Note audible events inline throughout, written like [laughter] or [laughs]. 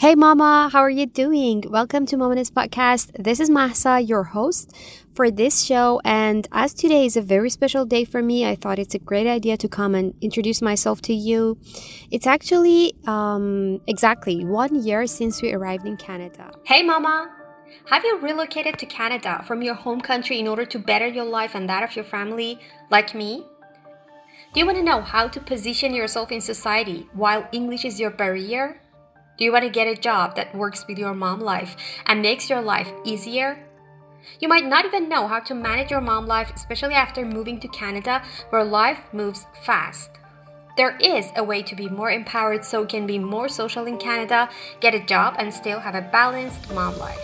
Hey, Mama, how are you doing? Welcome to Mominist Podcast. This is Mahsa, your host for this show. And as today is a very special day for me, I thought it's a great idea to come and introduce myself to you. It's actually um, exactly one year since we arrived in Canada. Hey, Mama. Have you relocated to Canada from your home country in order to better your life and that of your family, like me? Do you want to know how to position yourself in society while English is your barrier? Do you want to get a job that works with your mom life and makes your life easier? You might not even know how to manage your mom life, especially after moving to Canada, where life moves fast. There is a way to be more empowered so you can be more social in Canada, get a job, and still have a balanced mom life.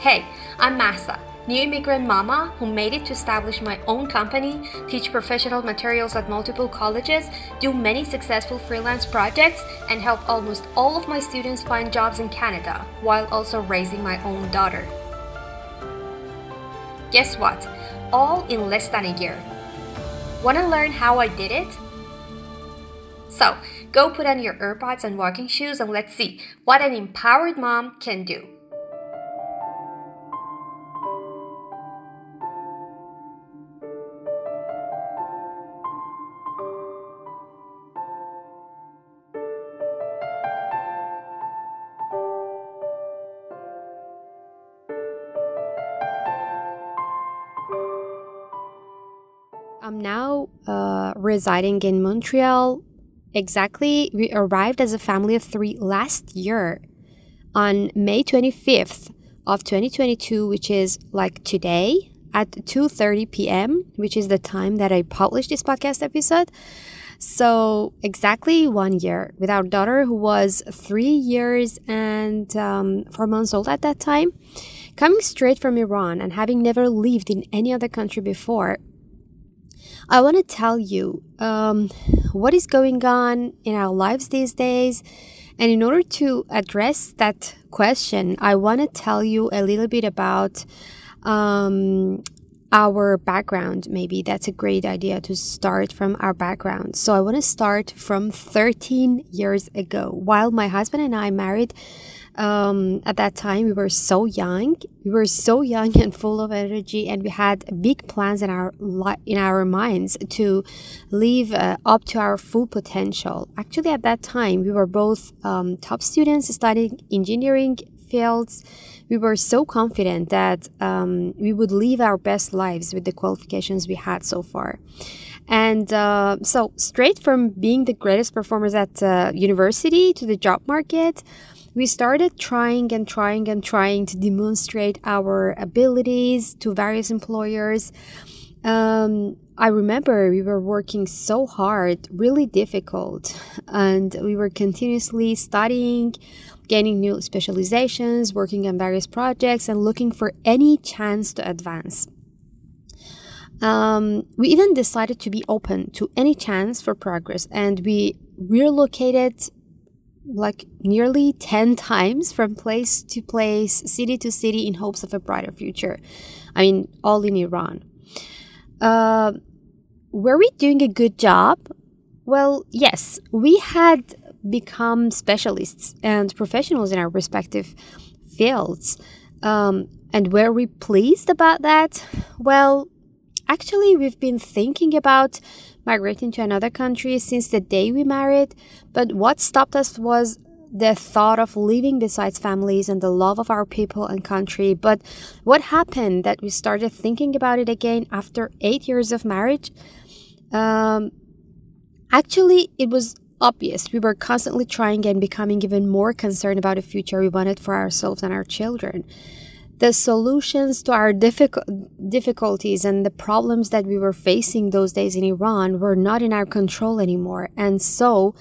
Hey, I'm Mahsa new immigrant mama who made it to establish my own company, teach professional materials at multiple colleges, do many successful freelance projects, and help almost all of my students find jobs in Canada while also raising my own daughter. Guess what? All in less than a year. Want to learn how I did it? So, go put on your earbuds and walking shoes and let's see what an empowered mom can do. Residing in Montreal. Exactly, we arrived as a family of three last year on May 25th of 2022, which is like today at 2:30 p.m., which is the time that I published this podcast episode. So exactly one year with our daughter, who was three years and um, four months old at that time. Coming straight from Iran and having never lived in any other country before, I want to tell you um, what is going on in our lives these days. And in order to address that question, I want to tell you a little bit about um, our background. Maybe that's a great idea to start from our background. So I want to start from 13 years ago. While my husband and I married, um, at that time we were so young. We were so young and full of energy and we had big plans in our li- in our minds to live uh, up to our full potential. Actually at that time we were both um, top students studying engineering fields. We were so confident that um, we would live our best lives with the qualifications we had so far. And uh, so straight from being the greatest performers at uh, university to the job market we started trying and trying and trying to demonstrate our abilities to various employers. Um, I remember we were working so hard, really difficult, and we were continuously studying, gaining new specializations, working on various projects, and looking for any chance to advance. Um, we even decided to be open to any chance for progress, and we relocated like nearly 10 times from place to place, city to city, in hopes of a brighter future. I mean, all in Iran. Uh, were we doing a good job? Well, yes, we had become specialists and professionals in our respective fields. Um, and were we pleased about that? Well, actually, we've been thinking about migrating to another country since the day we married, but what stopped us was the thought of leaving besides families and the love of our people and country. But what happened that we started thinking about it again after eight years of marriage? Um, actually, it was obvious. We were constantly trying and becoming even more concerned about the future we wanted for ourselves and our children the solutions to our difficult difficulties and the problems that we were facing those days in Iran were not in our control anymore. And so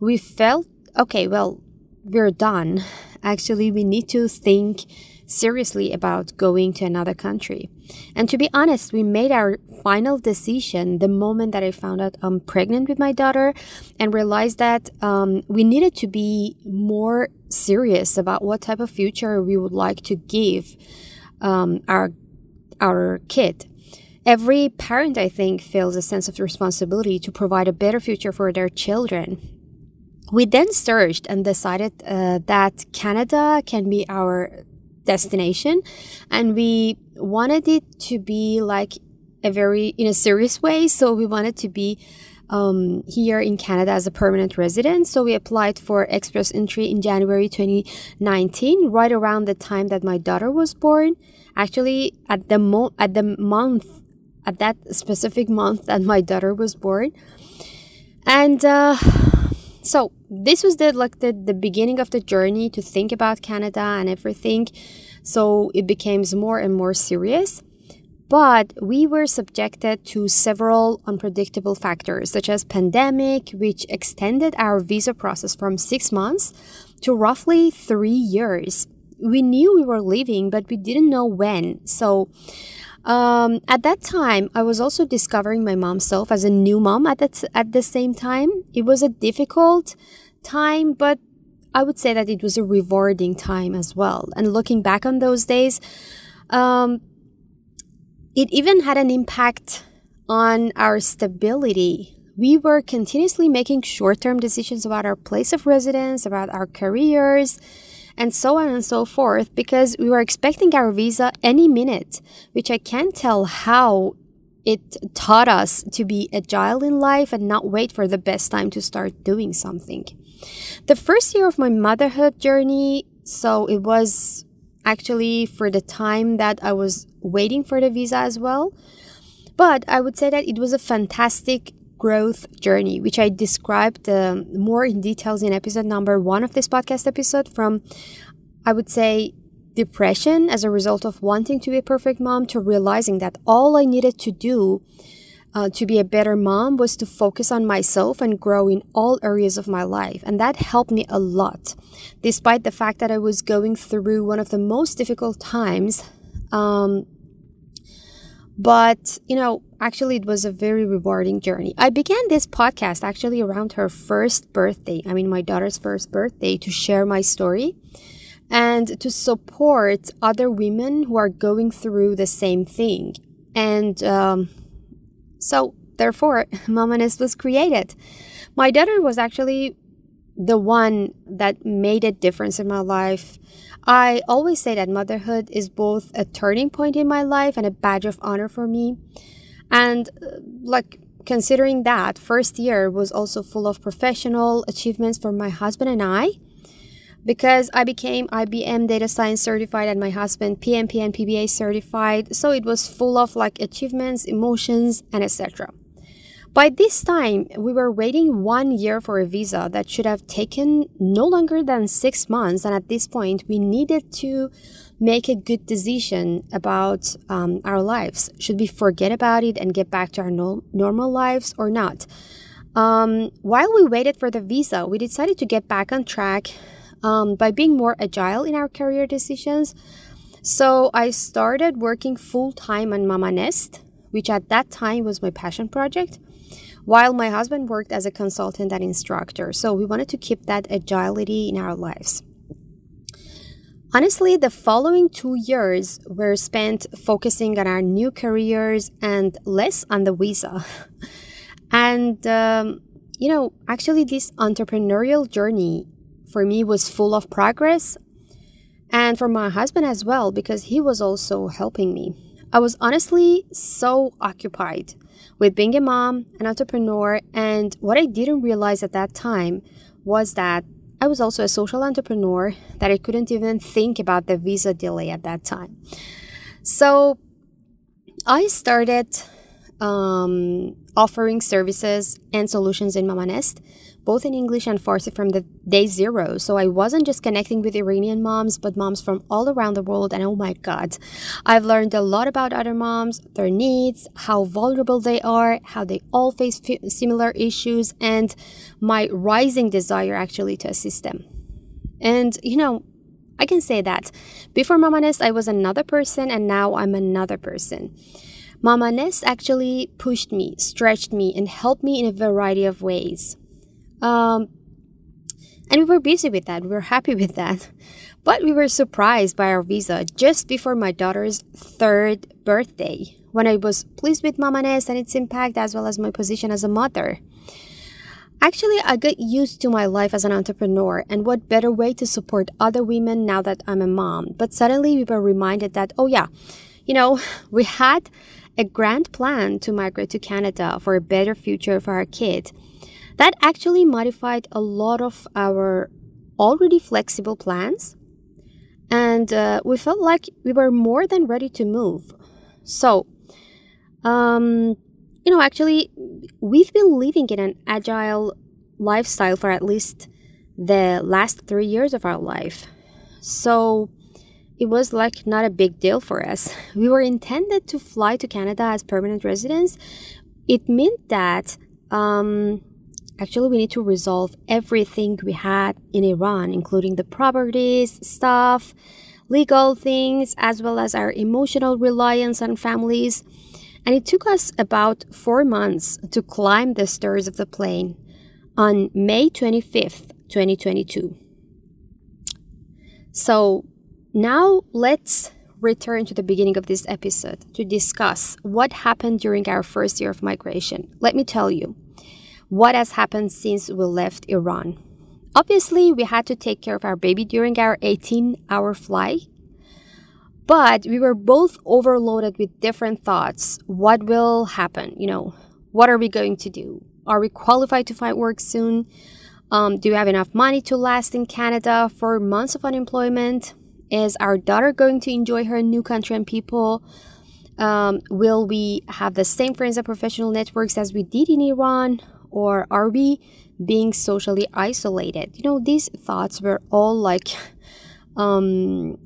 we felt, okay, well, we're done. Actually, we need to think seriously about going to another country. And to be honest, we made our final decision the moment that I found out I'm pregnant with my daughter and realized that um, we needed to be more serious about what type of future we would like to give um, our our kid. Every parent, I think, feels a sense of responsibility to provide a better future for their children We then searched and decided uh, that Canada can be our destination, and we wanted it to be like a very in a serious way. So we wanted to be um, here in Canada as a permanent resident. So we applied for express entry in January 2019, right around the time that my daughter was born. Actually, at the mo- at the month, at that specific month that my daughter was born, and uh, so this was the like the, the beginning of the journey to think about Canada and everything. So it became more and more serious. But we were subjected to several unpredictable factors, such as pandemic, which extended our visa process from six months to roughly three years. We knew we were leaving, but we didn't know when. So um, at that time, I was also discovering my mom's self as a new mom at at the same time. It was a difficult time, but I would say that it was a rewarding time as well. And looking back on those days, um, it even had an impact on our stability. We were continuously making short term decisions about our place of residence, about our careers, and so on and so forth because we were expecting our visa any minute, which I can't tell how it taught us to be agile in life and not wait for the best time to start doing something. The first year of my motherhood journey, so it was actually for the time that I was waiting for the visa as well. But I would say that it was a fantastic growth journey, which I described um, more in details in episode number one of this podcast episode from, I would say, depression as a result of wanting to be a perfect mom to realizing that all I needed to do uh, to be a better mom was to focus on myself and grow in all areas of my life. And that helped me a lot, despite the fact that I was going through one of the most difficult times. Um, but, you know, actually, it was a very rewarding journey. I began this podcast actually around her first birthday. I mean, my daughter's first birthday to share my story and to support other women who are going through the same thing. And um, so, therefore, [laughs] Mamanist was created. My daughter was actually the one that made a difference in my life. I always say that motherhood is both a turning point in my life and a badge of honor for me. And, uh, like, considering that, first year was also full of professional achievements for my husband and I because I became IBM data science certified and my husband PMP and PBA certified. So it was full of like achievements, emotions, and etc. By this time, we were waiting one year for a visa that should have taken no longer than six months. And at this point, we needed to make a good decision about um, our lives. Should we forget about it and get back to our no- normal lives or not? Um, while we waited for the visa, we decided to get back on track um, by being more agile in our career decisions. So I started working full time on Mama Nest, which at that time was my passion project, while my husband worked as a consultant and instructor. So we wanted to keep that agility in our lives. Honestly, the following two years were spent focusing on our new careers and less on the visa. [laughs] and, um, you know, actually, this entrepreneurial journey for me was full of progress and for my husband as well because he was also helping me. I was honestly so occupied with being a mom, an entrepreneur, and what I didn't realize at that time was that I was also a social entrepreneur that I couldn't even think about the visa delay at that time. So I started um, offering services and solutions in Mama Nest both in English and Farsi from the day zero. So I wasn't just connecting with Iranian moms, but moms from all around the world. And oh my God, I've learned a lot about other moms, their needs, how vulnerable they are, how they all face similar issues, and my rising desire actually to assist them. And, you know, I can say that before Mama Nest, I was another person, and now I'm another person. Mama Nest actually pushed me, stretched me, and helped me in a variety of ways. Um, and we were busy with that. We were happy [laughs] with that. But we were surprised by our visa just before my daughter's third birthday when I was pleased with Mama Nest and its impact as well as my position as a mother. Actually, I got used to my life as an entrepreneur, and what better way to support other women now that I'm a mom? But suddenly we were reminded that, oh, yeah, you know, we had a grand plan to migrate to Canada for a better future for our kid. That actually modified a lot of our already flexible plans, and uh, we felt like we were more than ready to move. So, um, you know, actually, we've been living in an agile lifestyle for at least the last three years of our life. So it was like not a big deal for us. [laughs] We were intended to fly to Canada as permanent residents. It meant that um, actually we need to resolve everything we had in Iran, including the properties, stuff, legal things, as well as our emotional reliance on families. And it took us about four months to climb the stairs of the plane on May 25th, 2022. So now let's return to the beginning of this episode to discuss what happened during our first year of migration. Let me tell you what has happened since we left Iran. Obviously, we had to take care of our baby during our 18 hour flight but we were both overloaded with different thoughts. What will happen? You know, what are we going to do? Are we qualified to find work soon? Um, do we have enough money to last in Canada for months of unemployment? Is our daughter going to enjoy her new country and people? Um, will we have the same friends and professional networks as we did in Iran? Or are we being socially isolated? You know, these thoughts were all like [laughs] um,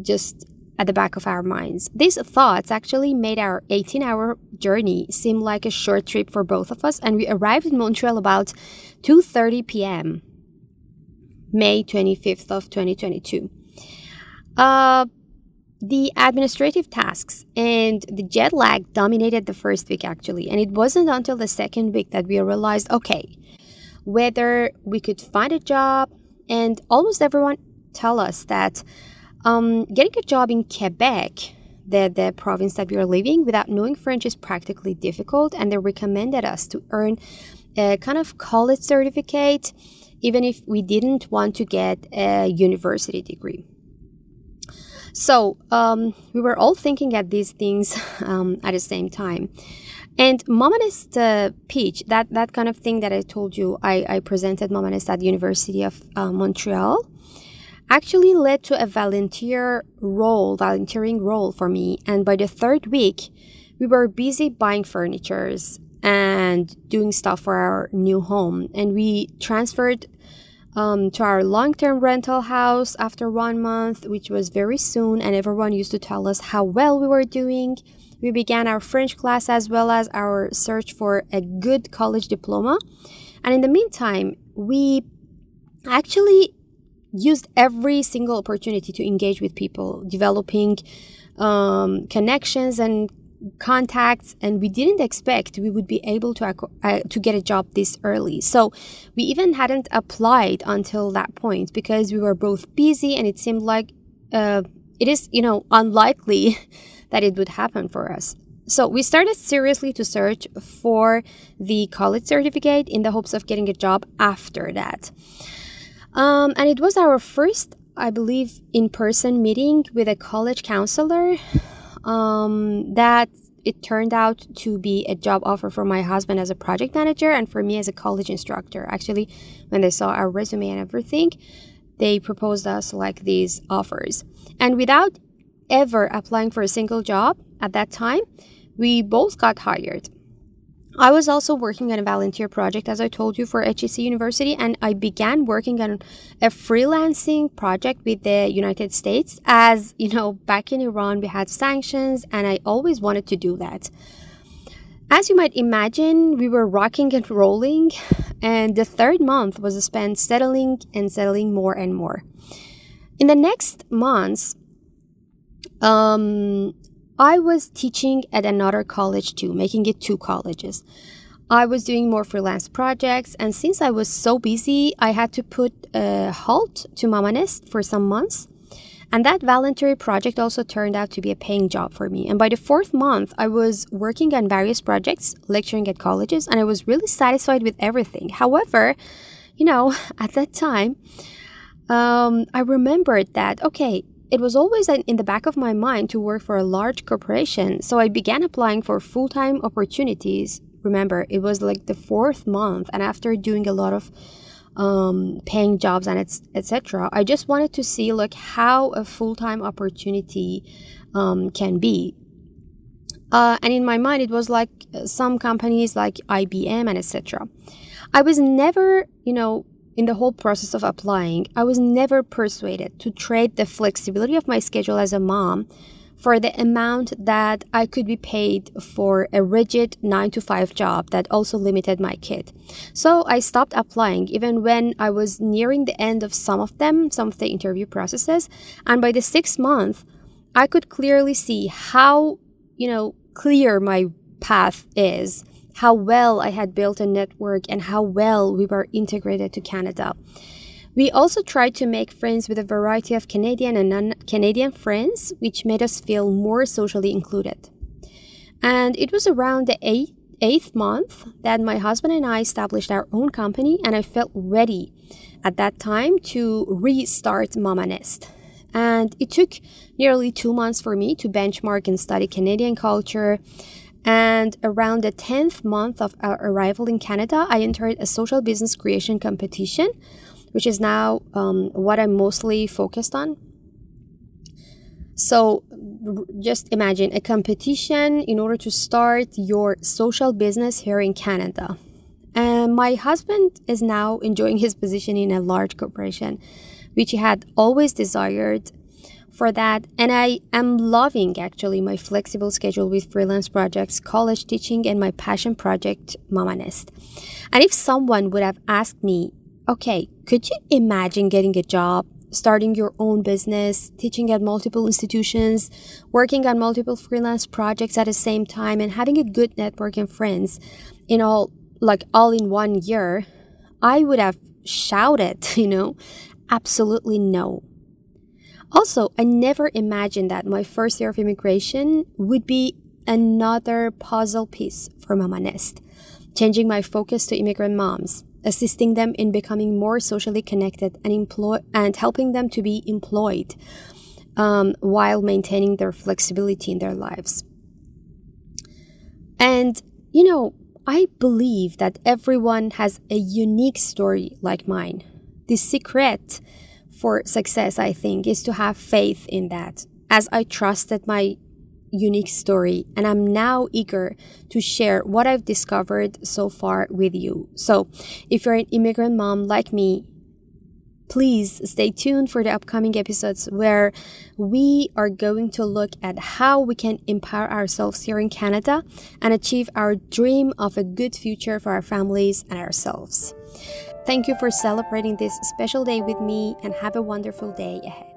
just at the back of our minds. These thoughts actually made our 18 hour journey seem like a short trip for both of us, and we arrived in Montreal about 2:30 p.m. May 25th of 2022. Uh, the administrative tasks and the jet lag dominated the first week actually, and it wasn't until the second week that we realized okay, whether we could find a job, and almost everyone tell us that um, getting a job in Quebec, the, the province that we are living, without knowing French is practically difficult, and they recommended us to earn a kind of college certificate, even if we didn't want to get a university degree. So um, we were all thinking at these things [laughs] um, at the same time. And Momanist uh, Peach, that, that kind of thing that I told you, I, I presented Momanist at the University of uh, Montreal actually led to a volunteer role, volunteering role for me. And by the third week, we were busy buying furnitures and doing stuff for our new home. And we transferred um, to our long term rental house after one month, which was very soon. And everyone used to tell us how well we were doing. We began our French class as well as our search for a good college diploma. And in the meantime, we actually used every single opportunity to engage with people, developing um, connections and contacts and we didn't expect we would be able to uh, to get a job this early. So we even hadn't applied until that point because we were both busy and it seemed like uh, it is you know unlikely [laughs] that it would happen for us. So we started seriously to search for the college certificate in the hopes of getting a job after that. Um, and it was our first, I believe, in person meeting with a college counselor um, that it turned out to be a job offer for my husband as a project manager and for me as a college instructor. Actually, when they saw our resume and everything, they proposed us like these offers. And without ever applying for a single job at that time, we both got hired. I was also working on a volunteer project, as I told you, for HEC University, and I began working on a freelancing project with the United States. As you know, back in Iran, we had sanctions, and I always wanted to do that. As you might imagine, we were rocking and rolling, and the third month was spent settling and settling more and more. In the next months, um, I was teaching at another college too, making it two colleges. I was doing more freelance projects, and since I was so busy, I had to put a halt to Mamanist for some months. And that voluntary project also turned out to be a paying job for me. And by the fourth month, I was working on various projects, lecturing at colleges, and I was really satisfied with everything. However, you know, [laughs] at that time, um, I remembered that, okay, it was always in the back of my mind to work for a large corporation. So I began applying for full time opportunities. Remember, it was like the fourth month, and after doing a lot of um, paying jobs and etc. I just wanted to see like how a full time opportunity um, can be. Uh, and in my mind, it was like some companies like IBM and etc. I was never, you know, in the whole process of applying, I was never persuaded to trade the flexibility of my schedule as a mom for the amount that I could be paid for a rigid 9 to 5 job that also limited my kid. So I stopped applying even when I was nearing the end of some of them, some of the interview processes, and by the 6th month, I could clearly see how, you know, clear my path is, how well I had built a network and how well we were integrated to Canada. We also tried to make friends with a variety of Canadian and non Canadian friends, which made us feel more socially included. And it was around the eighth, eighth month that my husband and I established our own company, and I felt ready at that time to restart Mama Nest. And it took nearly two months for me to benchmark and study Canadian culture. And around the 10th month of our arrival in Canada, I entered a social business creation competition which is now um, what I'm mostly focused on. So just imagine a competition in order to start your social business here in Canada. And my husband is now enjoying his position in a large corporation, which he had always desired for that. And I am loving actually my flexible schedule with freelance projects, college teaching, and my passion project, Mama Nest. And if someone would have asked me Okay, could you imagine getting a job, starting your own business, teaching at multiple institutions, working on multiple freelance projects at the same time, and having a good network and friends in all, like all in one year? I would have shouted, [laughs] you know, absolutely no. Also, I never imagined that my first year of immigration would be another puzzle piece for Mama Nest, changing my focus to immigrant moms assisting them in becoming more socially connected and employ and helping them to be employed um, while maintaining their flexibility in their lives. And you know, I believe that everyone has a unique story like mine. The secret for success, I think, is to have faith in that. As I trusted my unique story, and I'm now eager to share what I've discovered so far with you. So, if you're an immigrant mom like me, please stay tuned for the upcoming episodes where we are going to look at how we can empower ourselves here in Canada and achieve our dream of a good future for our families and ourselves. Thank you for celebrating this special day with me and have a wonderful day ahead.